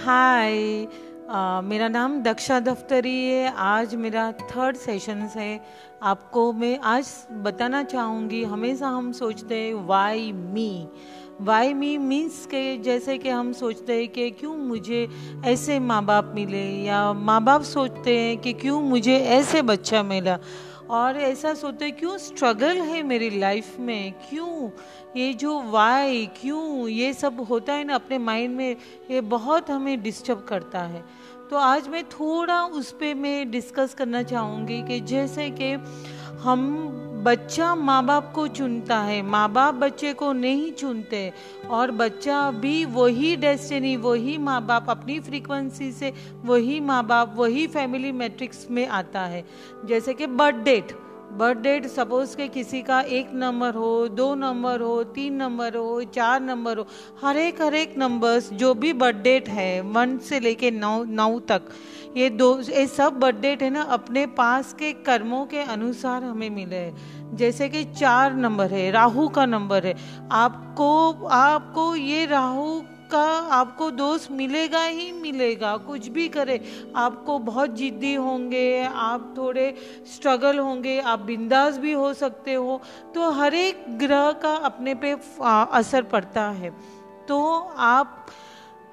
हाय मेरा नाम दक्षा दफ्तरी है। आज मेरा थर्ड सेशन है। आपको मैं आज बताना चाहूँगी, हमेशा हम सोचते हैं why me why me means के जैसे कि हम सोचते हैं कि क्यों मुझे ऐसे माँ बाप मिले, या माँ बाप सोचते हैं कि क्यों मुझे ऐसे बच्चा मिला। और ऐसा सोचते, क्यों स्ट्रगल है मेरी लाइफ में? क्यों? ये जो वाई क्यों? ये सब होता है ना अपने माइंड में, ये बहुत हमें डिस्टर्ब करता है। तो आज मैं थोड़ा उस पर मैं डिस्कस करना चाहूँगी कि जैसे कि हम बच्चा माँ बाप को चुनता है माँ बाप बच्चे को नहीं चुनते और बच्चा भी वही डेस्टिनी वही माँ बाप अपनी फ्रीक्वेंसी से, वही माँ बाप वही फैमिली मैट्रिक्स में आता है। जैसे कि birth date birth date suppose के किसी का एक नंबर हो, दो नंबर हो, तीन नंबर हो, चार नंबर हो, हर एक हर एक नंबर्स जो भी बर्थ डेट है वन से लेके नौ नौ तक, ये दो, ये सब बर्थ डेट है ना, अपने पास के कर्मों के अनुसार हमें मिले हैं। जैसे कि चार नंबर है, राहु का नंबर है, आपको आपको ये राहु का आपको दोस्त मिलेगा ही मिलेगा, कुछ भी करे। आपको बहुत जिद्दी होंगे, आप थोड़े स्ट्रगल होंगे, आप बिंदास भी हो सकते हो। तो हर एक ग्रह का अपने पे असर पड़ता है। तो आप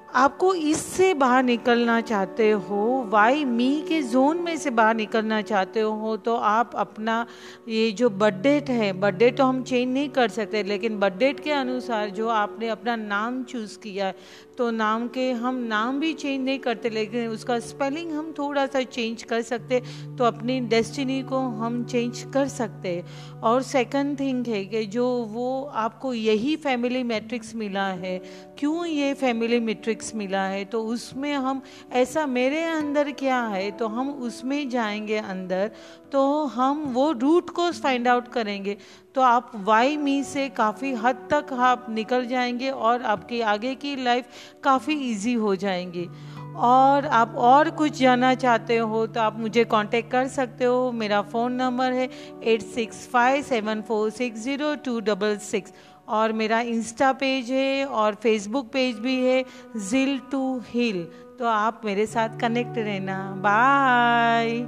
आपको इससे बाहर निकलना चाहते हो वाई मी के जोन में से बाहर निकलना चाहते हो तो आप अपना ये जो बर्थडेट है बर्थडे तो हम चेंज नहीं कर सकते, लेकिन बर्थडेट के अनुसार जो आपने अपना नाम चूज़ किया तो नाम के हम नाम भी चेंज नहीं करते, लेकिन उसका स्पेलिंग हम थोड़ा सा चेंज कर सकते तो अपनी डेस्टिनी को हम चेंज कर सकते। और सेकंड थिंग है कि जो वो आपको यही फैमिली मैट्रिक्स मिला है, क्यों ये फैमिली मैट्रिक्स ट्रिक्स मिला है तो उसमें हम, ऐसा मेरे अंदर क्या है तो हम उसमें जाएँगे अंदर तो हम वो रूट को फाइंड आउट करेंगे। तो आप वाई मी से काफ़ी हद तक आप निकल जाएँगे और आपकी आगे की लाइफ काफ़ी इजी हो जाएँगी। और आप और कुछ जानना चाहते हो तो आप मुझे कांटेक्ट कर सकते हो। मेरा फ़ोन नंबर है eight six five seven four six zero two double six और मेरा इंस्टा पेज है और फेसबुक पेज भी है जिल टू हिल तो आप मेरे साथ कनेक्ट रहना. बाय